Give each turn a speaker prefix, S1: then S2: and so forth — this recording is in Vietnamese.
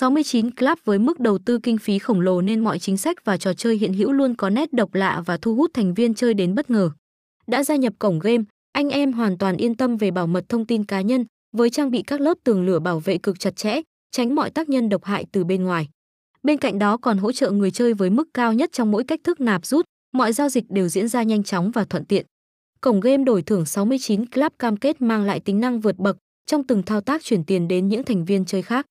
S1: 69 Club với mức đầu tư kinh phí khổng lồ nên mọi chính sách và trò chơi hiện hữu luôn có nét độc lạ và thu hút thành viên chơi đến bất ngờ. Đã gia nhập cổng game, anh em hoàn toàn yên tâm về bảo mật thông tin cá nhân với trang bị các lớp tường lửa bảo vệ cực chặt chẽ, tránh mọi tác nhân độc hại từ bên ngoài. Bên cạnh đó còn hỗ trợ người chơi với mức cao nhất trong mỗi cách thức nạp rút, mọi giao dịch đều diễn ra nhanh chóng và thuận tiện. Cổng game đổi thưởng 69 Club cam kết mang lại tính năng vượt bậc trong từng thao tác chuyển tiền đến những thành viên chơi khác.